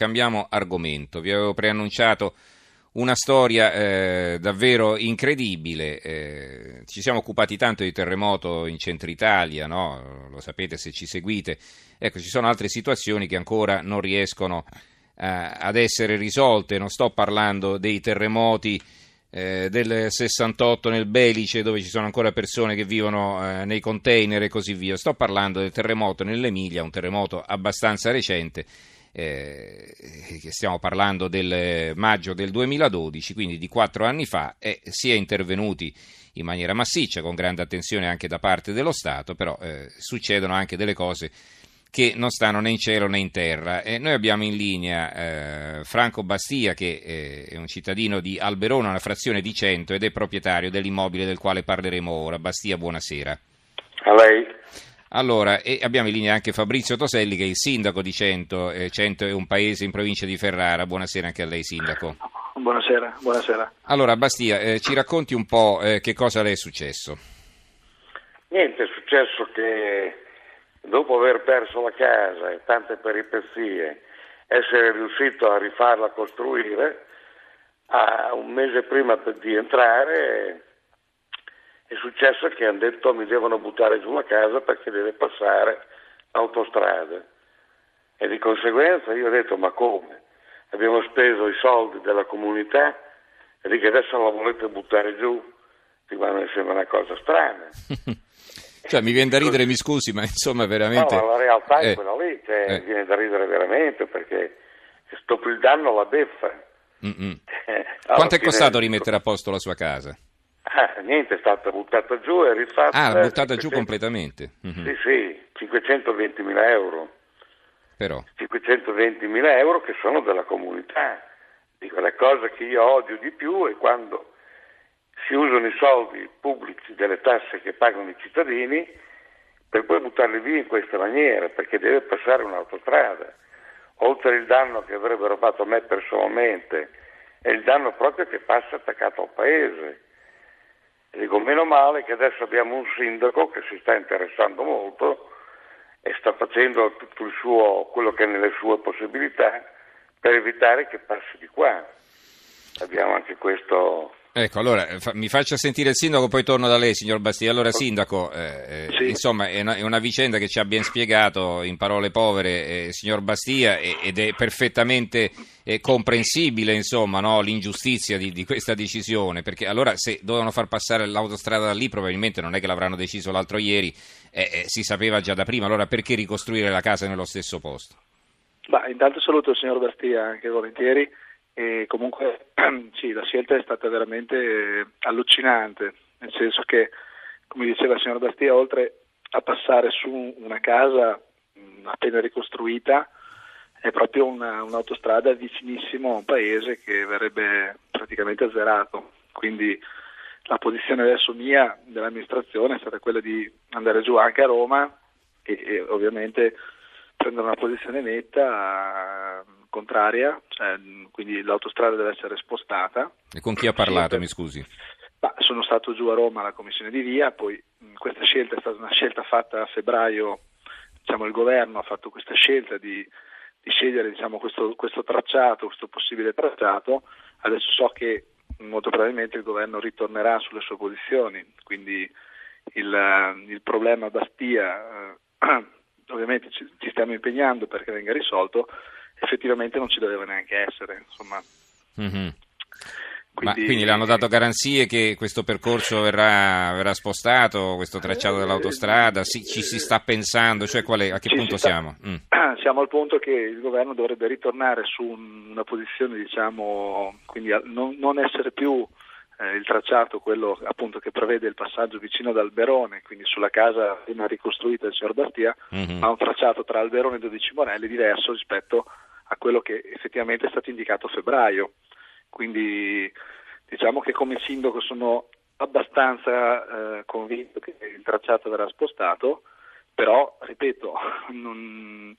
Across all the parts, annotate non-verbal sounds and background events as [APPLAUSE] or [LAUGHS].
Cambiamo argomento. Vi avevo preannunciato una storia eh, davvero incredibile. Eh, ci siamo occupati tanto di terremoto in centro Italia, no? lo sapete se ci seguite. Ecco, ci sono altre situazioni che ancora non riescono eh, ad essere risolte. Non sto parlando dei terremoti eh, del 68 nel Belice dove ci sono ancora persone che vivono eh, nei container e così via. Sto parlando del terremoto nell'Emilia, un terremoto abbastanza recente eh, stiamo parlando del maggio del 2012, quindi di quattro anni fa, e si è intervenuti in maniera massiccia, con grande attenzione anche da parte dello Stato, però eh, succedono anche delle cose che non stanno né in cielo né in terra. E noi abbiamo in linea eh, Franco Bastia, che eh, è un cittadino di Alberona, una frazione di Cento, ed è proprietario dell'immobile del quale parleremo ora. Bastia, buonasera. A lei. Allora, e abbiamo in linea anche Fabrizio Toselli che è il sindaco di Cento, eh, Cento è un paese in provincia di Ferrara, buonasera anche a lei sindaco. Buonasera, buonasera. Allora Bastia, eh, ci racconti un po' eh, che cosa le è successo? Niente, è successo che dopo aver perso la casa e tante peripezie, essere riuscito a rifarla costruire, a un mese prima di entrare è successo che hanno detto mi devono buttare giù la casa perché deve passare l'autostrada. E di conseguenza io ho detto ma come? Abbiamo speso i soldi della comunità e di che adesso la volete buttare giù? Dico, ma mi sembra una cosa strana. [LAUGHS] cioè mi viene da ridere, mi scusi, ma insomma veramente... No, la realtà è eh, quella lì, cioè, eh. viene da ridere veramente perché dopo il danno la beffa. [LAUGHS] Quanto è costato rimettere [LAUGHS] a posto la sua casa? Ah, niente, è stata buttata giù e rifatta. Ah, buttata 500... giù completamente? Mm-hmm. Sì, sì, 520 mila euro. Però? 520 mila euro che sono della comunità. Dico, la cosa che io odio di più è quando si usano i soldi pubblici delle tasse che pagano i cittadini per poi buttarli via in questa maniera, perché deve passare un'autostrada. Oltre il danno che avrebbero fatto a me personalmente, è il danno proprio che passa attaccato al paese Dico, meno male che adesso abbiamo un sindaco che si sta interessando molto e sta facendo tutto il suo, quello che è nelle sue possibilità per evitare che passi di qua. Abbiamo anche questo Ecco, allora mi faccia sentire il sindaco, poi torno da lei, signor Bastia. Allora, sindaco, eh, eh, sì. insomma, è una, è una, vicenda che ci ha ben spiegato in parole povere, eh, signor Bastia, ed è perfettamente eh, comprensibile, insomma, no, l'ingiustizia di, di, questa decisione, perché allora se dovevano far passare l'autostrada da lì, probabilmente non è che l'avranno deciso l'altro ieri, eh, eh, si sapeva già da prima, allora perché ricostruire la casa nello stesso posto? Bah, intanto saluto il signor Bastia anche volentieri e comunque [CLEARS THROAT] sì, la scelta è stata veramente allucinante, nel senso che, come diceva il signor Bastia, oltre a passare su una casa appena ricostruita, è proprio una, un'autostrada vicinissimo a un paese che verrebbe praticamente azzerato. Quindi la posizione adesso mia dell'amministrazione è stata quella di andare giù anche a Roma e, e ovviamente prendere una posizione netta contraria, cioè, quindi l'autostrada deve essere spostata. E con chi ha parlato, mi scusi? Bah, sono stato giù a Roma alla commissione di via, poi questa scelta è stata una scelta fatta a febbraio, diciamo, il governo ha fatto questa scelta di, di scegliere diciamo, questo, questo tracciato, questo possibile tracciato, adesso so che molto probabilmente il governo ritornerà sulle sue posizioni, quindi il, il problema Bastia eh, [CLEARS THROAT] ovviamente ci, ci, stiamo impegnando perché venga risolto, effettivamente non ci doveva neanche essere. Mm-hmm. Quindi, quindi le hanno dato garanzie che questo percorso verrà, verrà spostato, questo tracciato dell'autostrada? Si, ci si sta pensando? Cioè è, a che punto sta, siamo? Mm. [CLEARS THROAT] Siamo al punto che il governo dovrebbe ritornare su una posizione, diciamo, quindi non, non essere più eh, il tracciato, quello appunto che prevede il passaggio vicino ad Alberone, quindi sulla casa prima ricostruita del signor Bastia, mm-hmm. ma un tracciato tra Alberone e Dodici Morelli diverso rispetto a quello che effettivamente è stato indicato a febbraio. Quindi diciamo che come sindaco sono abbastanza eh, convinto che il tracciato verrà spostato, però ripeto, [LAUGHS] non,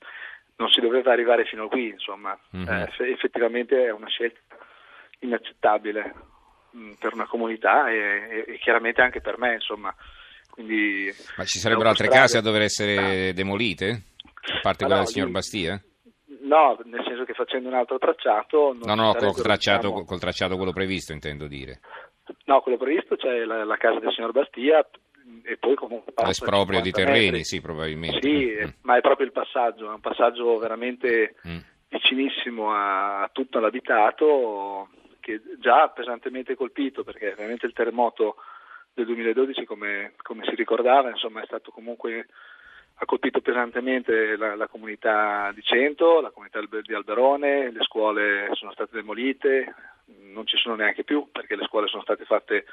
non si doveva arrivare fino a qui, insomma, mm-hmm. eh, effettivamente è una scelta inaccettabile per una comunità e, e, chiaramente anche per me, insomma. Quindi, Ma ci sarebbero altre case a dover essere demolite? A parte quella del signor Bastia? No, nel senso che facendo un altro tracciato... no, no, col tracciato, diciamo... col tracciato quello previsto intendo dire. No, quello previsto c'è la, la casa del signor Bastia e poi comunque... L'esproprio di terreni, metri. sì, probabilmente. Sì, mm. ma è proprio il passaggio, è un passaggio veramente mm. vicinissimo a tutto l'abitato che già pesantemente colpito perché veramente il terremoto del 2012 come, come si ricordava insomma è stato comunque ha colpito pesantemente la, la, comunità di Cento, la comunità di Alberone, le scuole sono state demolite, non ci sono neanche più perché le scuole sono state fatte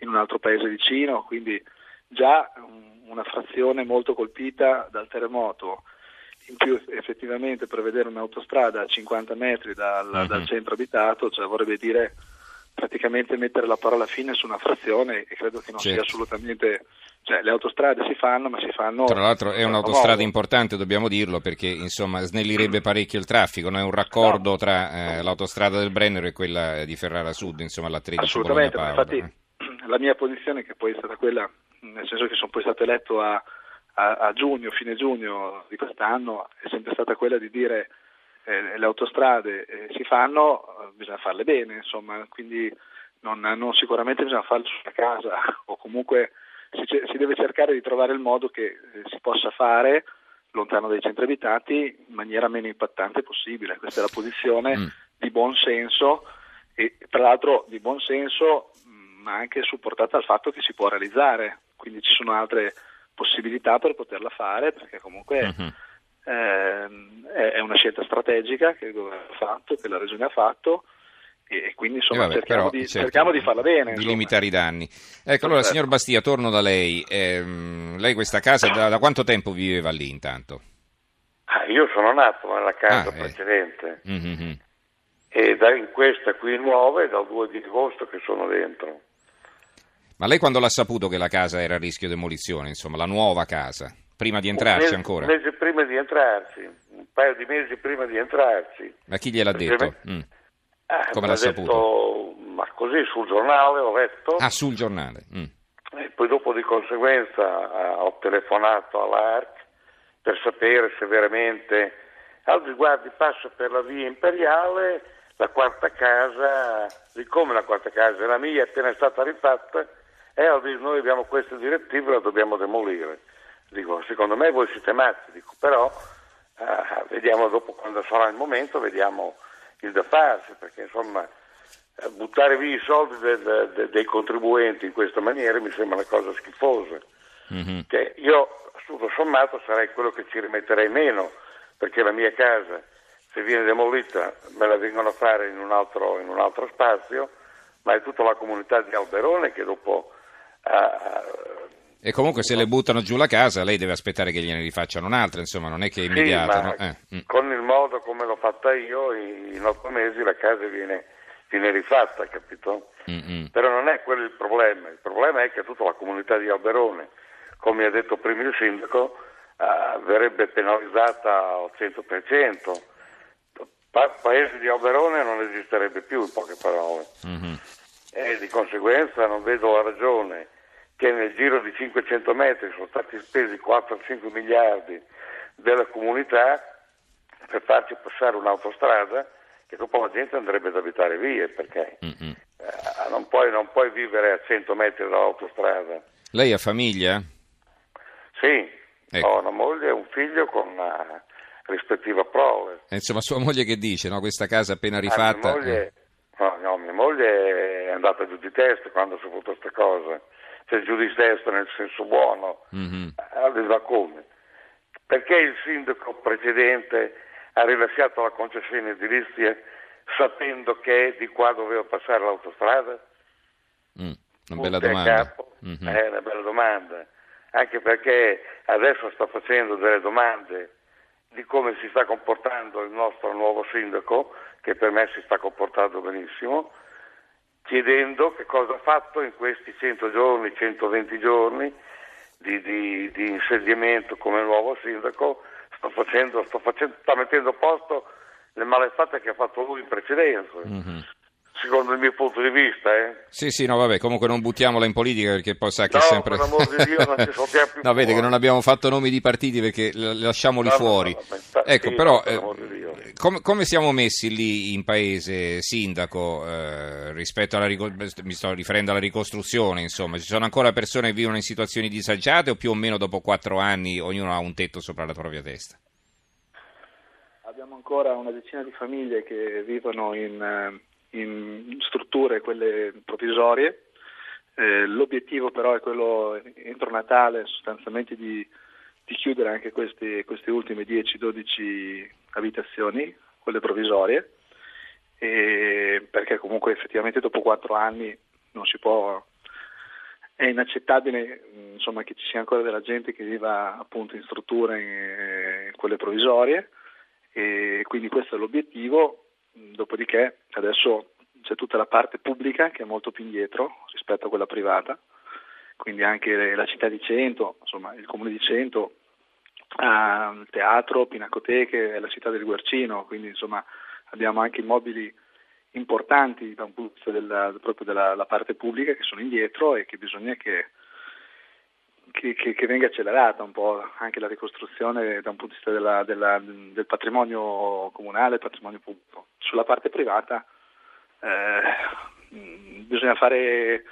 in un altro paese vicino, quindi già una frazione molto colpita dal terremoto. In più effettivamente prevedere un'autostrada a 50 metri dal, dal centro abitato cioè vorrebbe dire praticamente mettere la parola fine su una frazione e credo che non certo. sia assolutamente cioè, le autostrade si fanno, ma si fanno. Tra l'altro è un'autostrada importante, dobbiamo dirlo, perché insomma snellirebbe parecchio il traffico. No? È un raccordo no. tra eh, l'autostrada del Brennero e quella di Ferrara Sud, insomma la 13 Assolutamente, infatti eh. [CLEARS THROAT] la mia posizione, che poi è stata quella, nel senso che sono poi stato eletto a, a, a giugno, fine giugno di quest'anno, è sempre stata quella di dire eh, le autostrade eh, si fanno, eh, bisogna farle bene, insomma, quindi non, non sicuramente bisogna farle sulla casa [LAUGHS] o comunque si, si, deve cercare di trovare il modo che eh, si possa fare lontano dai centri abitati in maniera meno impattante possibile. Questa è la posizione mm. di buon senso e tra l'altro di buon senso mm, ma anche supportata dal fatto che si può realizzare, quindi ci sono altre possibilità per poterla fare perché comunque mm-hmm eh, è una scelta strategica che il governo ha fatto, che la regione ha fatto e quindi insomma, vabbè, cerchiamo, però, di, certo, cerchiamo, di, farla bene. Di insomma. limitare i danni. Ecco, allora certo. signor Bastia, torno da lei. Eh, lei questa casa da, da, quanto tempo viveva lì intanto? Ah, io sono nato nella casa ah, eh. precedente eh. mm-hmm. e da in questa qui nuova è dal 2 di agosto che sono dentro. Ma lei quando l'ha saputo che la casa era a rischio demolizione, insomma, la nuova casa? Prima di entrarci mese, ancora? Un mese prima di entrarci, un paio di mesi prima di entrarci. Ma chi gliel'ha detto? Me... Mm. Ah, Come l'ha detto, saputo? Ma così sul giornale ho letto. Ah, sul giornale. Mm. E poi dopo di conseguenza eh, ho telefonato all'ARC per sapere se veramente... Allora, guardi, passo per la via imperiale, la quarta casa, siccome la quarta casa è la mia, è appena stata rifatta, e allora noi abbiamo queste direttive, la dobbiamo demolire. Dico, secondo me voi siete matti, dico, però eh, vediamo dopo quando sarà il momento, vediamo il da farsi, perché insomma eh, buttare via i soldi de, de, de, dei contribuenti in questa maniera mi sembra una cosa schifosa. Mm-hmm. Che io tutto sommato sarei quello che ci rimetterei meno, perché la mia casa se viene demolita me la vengono a fare in un altro, in un altro spazio, ma è tutta la comunità di Alberone che dopo uh, e comunque se le buttano giù la casa, lei deve aspettare che gliene rifacciano un'altra, insomma, non è che è immediata. Sì, no? eh, mm. Con il modo come l'ho fatta io, in otto mesi la casa viene, viene rifatta, capito? Mm-hmm. Però non è quello il problema, il problema è che tutta la comunità di Alberone, come ha detto prima il sindaco, uh, verrebbe penalizzata al 100%. Pa- paese di Alberone non esisterebbe più, in poche parole. Mm-hmm. E di conseguenza non vedo la ragione che nel giro di 500 metri sono stati spesi 4-5 miliardi della comunità per farci passare un'autostrada che dopo la gente andrebbe ad abitare via perché mm-hmm. eh, non, puoi, non, puoi, vivere a 100 metri dall'autostrada. Lei ha famiglia? Sì, ecco. ho una moglie e un figlio con una rispettiva prole. E insomma, sua moglie che dice? No? Questa casa appena rifatta... Ah, mia, moglie, eh. no, no, mia moglie è andata giù di testa quando ha saputo queste cose cioè giù di testa nel senso buono, mm-hmm. allora come? Perché il sindaco precedente ha rilasciato la concessione edilizia sapendo che di qua doveva passare l'autostrada? Mm, una bella domanda. Mm-hmm. È una bella domanda, anche perché adesso sta facendo delle domande di come si sta comportando il nostro nuovo sindaco, che per me si sta comportando benissimo, chiedendo che cosa ha fatto in questi 100 giorni, 120 giorni di, di, di insediamento come nuovo sindaco, sto facendo, sto facendo, sta mettendo a posto le malefatte che ha fatto lui in precedenza. Mm-hmm. Secondo il mio punto di vista, eh. Sì, sì, no, vabbè, comunque non buttiamola in politica perché poi sa che no, sempre. Per l'amor di Dio, non ci più [LAUGHS] no, vede che non abbiamo fatto nomi di partiti perché lasciamoli no, fuori. No, no, ecco, sì, però, eh, come, come, siamo messi lì in paese, sindaco, eh, rispetto alla mi sto riferendo alla ricostruzione, insomma, ci sono ancora persone che vivono in situazioni disagiate o più o meno dopo quattro anni ognuno ha un tetto sopra la propria testa? Abbiamo ancora una decina di famiglie che vivono in, eh, in strutture, quelle provvisorie, eh, l'obiettivo però è quello entro Natale sostanzialmente di di chiudere anche queste ultime 10-12 abitazioni, quelle provvisorie, perché comunque effettivamente dopo quattro anni non si può, è inaccettabile insomma, che ci sia ancora della gente che viva appunto in strutture, in, in quelle provvisorie, e quindi questo è l'obiettivo, dopodiché adesso c'è tutta la parte pubblica che è molto più indietro rispetto a quella privata, quindi anche la città di Cento, insomma il comune di Cento il teatro, pinacoteche e la città del Guercino, quindi insomma abbiamo anche immobili importanti da un punto di vista della, proprio della parte pubblica che sono indietro e che bisogna che, che, che, che, venga accelerata un po' anche la ricostruzione da un punto di vista della, della, del patrimonio comunale, patrimonio pubblico. Sulla parte privata eh, bisogna fare,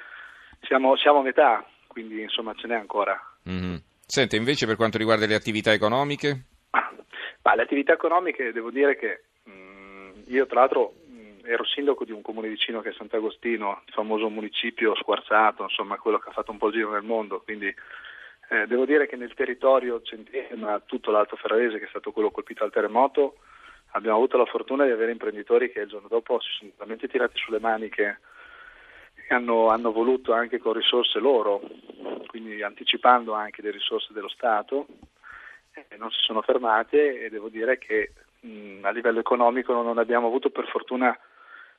siamo, siamo a metà, quindi insomma ce n'è ancora. Mm-hmm. Sente, invece per quanto riguarda le attività economiche? Ma le attività economiche devo dire che mh, mm, io tra l'altro mh, ero sindaco di un comune vicino che è Sant'Agostino, il famoso municipio squarzato, insomma quello che ha fatto un po' il giro nel mondo, quindi eh, devo dire che nel territorio centrale, ma tutto l'Alto Ferrarese che è stato quello colpito dal terremoto, abbiamo avuto la fortuna di avere imprenditori che il giorno dopo si sono veramente tirati sulle maniche hanno, hanno, voluto anche con risorse loro, quindi anticipando anche le risorse dello Stato, eh, non si sono fermate e devo dire che mh, a livello economico non abbiamo avuto per fortuna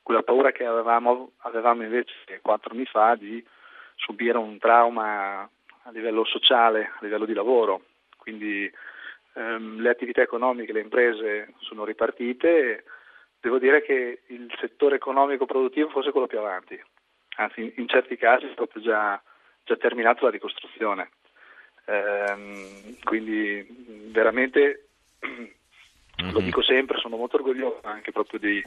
quella paura che avevamo, avevamo invece quattro anni fa di subire un trauma a livello sociale, a livello di lavoro. Quindi ehm, le attività economiche, le imprese sono ripartite devo dire che il settore economico produttivo fosse quello più avanti anzi in certi casi è proprio già, già terminata la ricostruzione. Ehm, quindi veramente, mm-hmm. [CLEARS THROAT] lo dico sempre, sono molto orgoglioso anche proprio di,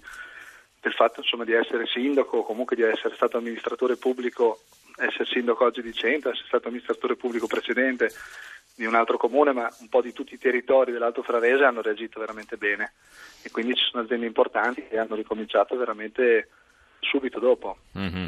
del fatto insomma, di essere sindaco comunque di essere stato amministratore pubblico, essere sindaco oggi di Centro, essere stato amministratore pubblico precedente di un altro comune, ma un po' di tutti i territori dell'Alto Frarese hanno reagito veramente bene e quindi ci sono aziende importanti che hanno ricominciato veramente subito dopo. Mm-hmm.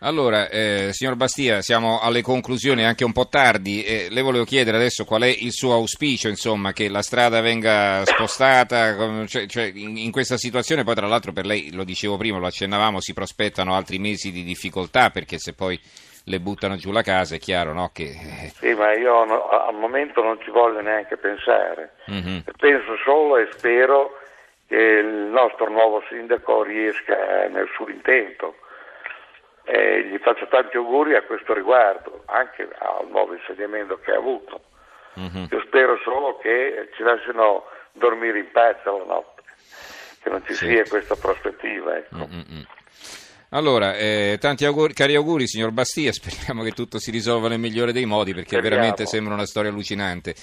Allora, eh, signor Bastia, siamo alle conclusioni anche un po' tardi. Eh, le volevo chiedere adesso qual è il suo auspicio, insomma, che la strada venga spostata, cioè, cioè in, in, questa situazione poi tra l'altro per lei, lo dicevo prima, lo accennavamo, si prospettano altri mesi di difficoltà perché se poi le buttano giù la casa è chiaro no, che... Eh, sì, ma io no, al momento non ci voglio neanche pensare. Mm-hmm. Penso solo e spero che il nostro nuovo sindaco riesca nel suo intento e gli faccio tanti auguri a questo riguardo, anche al nuovo insediamento che ha avuto. Mm-hmm. Io spero solo che ci lasciano dormire in pace la notte, che non ci sì. sia questa prospettiva. Ecco. Mm-hmm. Allora, eh, tanti auguri, cari auguri signor Bastia, [LAUGHS] speriamo che tutto si risolva nel migliore dei modi perché Speriamo. veramente sembra una storia allucinante.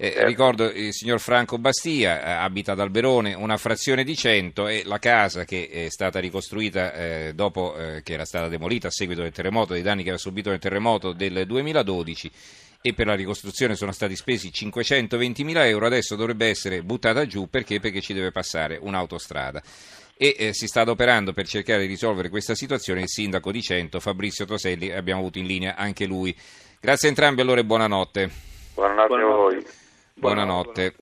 Eh, certo. Ricordo il signor Franco Bastia, eh, abita ad Alberone, una frazione di 100 e la casa che è stata ricostruita eh, dopo eh, che era stata demolita a seguito del terremoto, dei danni che aveva subito nel terremoto del 2012 e per la ricostruzione sono stati spesi 520 mila euro, adesso dovrebbe essere buttata giù perché? Perché ci deve passare un'autostrada. E eh, si sta adoperando per cercare di risolvere questa situazione il sindaco di Cento, Fabrizio Toselli, abbiamo avuto in linea anche lui. Grazie a entrambi allora e buonanotte. Buonanotte, buonanotte. a voi. Buonanotte.